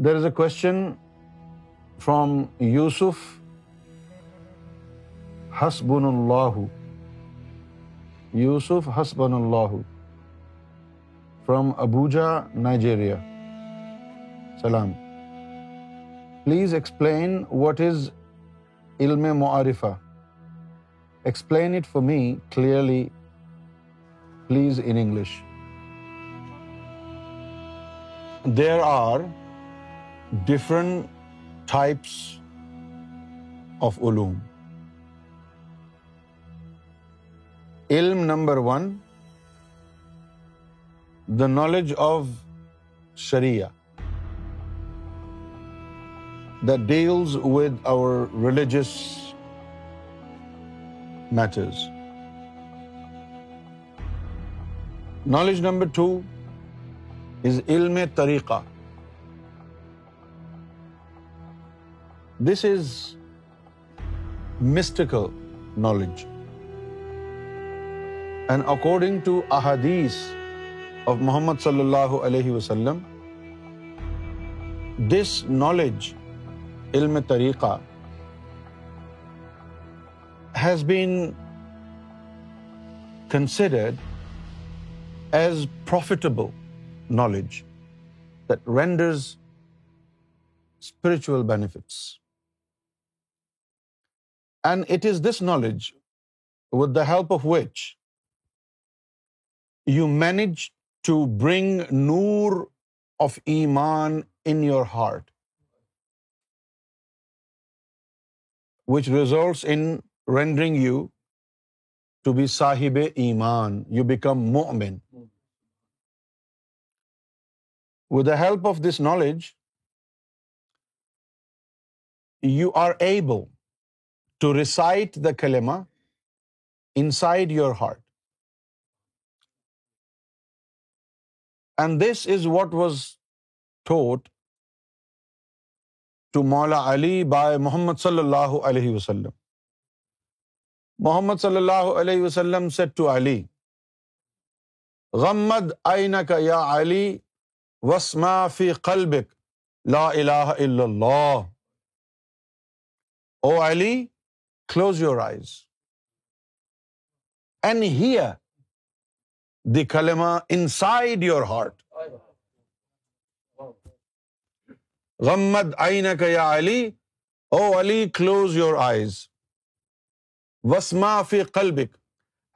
There is a question from Yusuf. Hasbunallahu. Yusuf Hasbunallahu from Abuja, Nigeria. سلام please explain what is علم معارفہ explain it for me clearly please in English there are different types of علوم علم number one the knowledge of شریعہ deals with our religious matters knowledge number two is علم طریقہ this is mystical knowledge and according to احادیث of محمد صلی اللہ علیہ وسلم دس نالج علم طریقہ has been considered as profitable knowledge that renders spiritual benefits and it is this knowledge with the help of which you manage to bring نور of ایمان in your heart which results in rendering you to be صاحب ایمان you become مو the help of this knowledge you are able to recite the کلیما inside your heart and this is what was taught to مولا علی bye محمد صلی اللہ علیہ وسلم محمد صلی اللہ علیہ وسلم سیٹ ٹو علی غمد آئین کا یا علی وسما فی قلبک لا الہ الا اللہ او علی close your eyes and hear the کلمہ ان سائڈ یور ہارٹ غمد آئین کا یا علی او علی کلوز یور آئیز وسما فی قلبک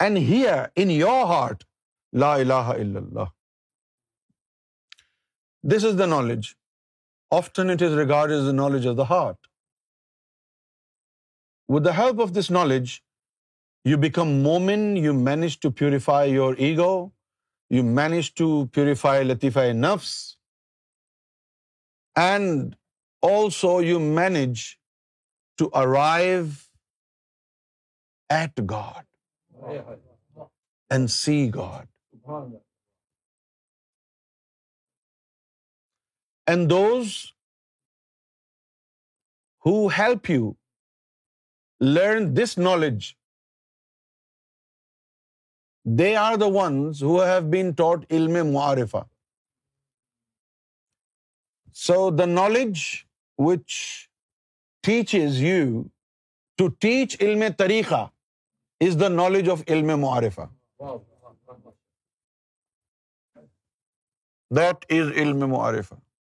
and hear in your heart لا الہ الا اللہ this is the knowledge often it is regard as the knowledge of the heart with the help of this knowledge you become مومن you manage to purify your ego you manage to purify لطیفہ نفس and also you manage to arrive at God and see God and those who help you learn this knowledge they are the ones who have been taught علم معارفہ so the knowledge which teach is you to teach علم طریقہ is the knowledge of علم معارفہ that is علم معارفہ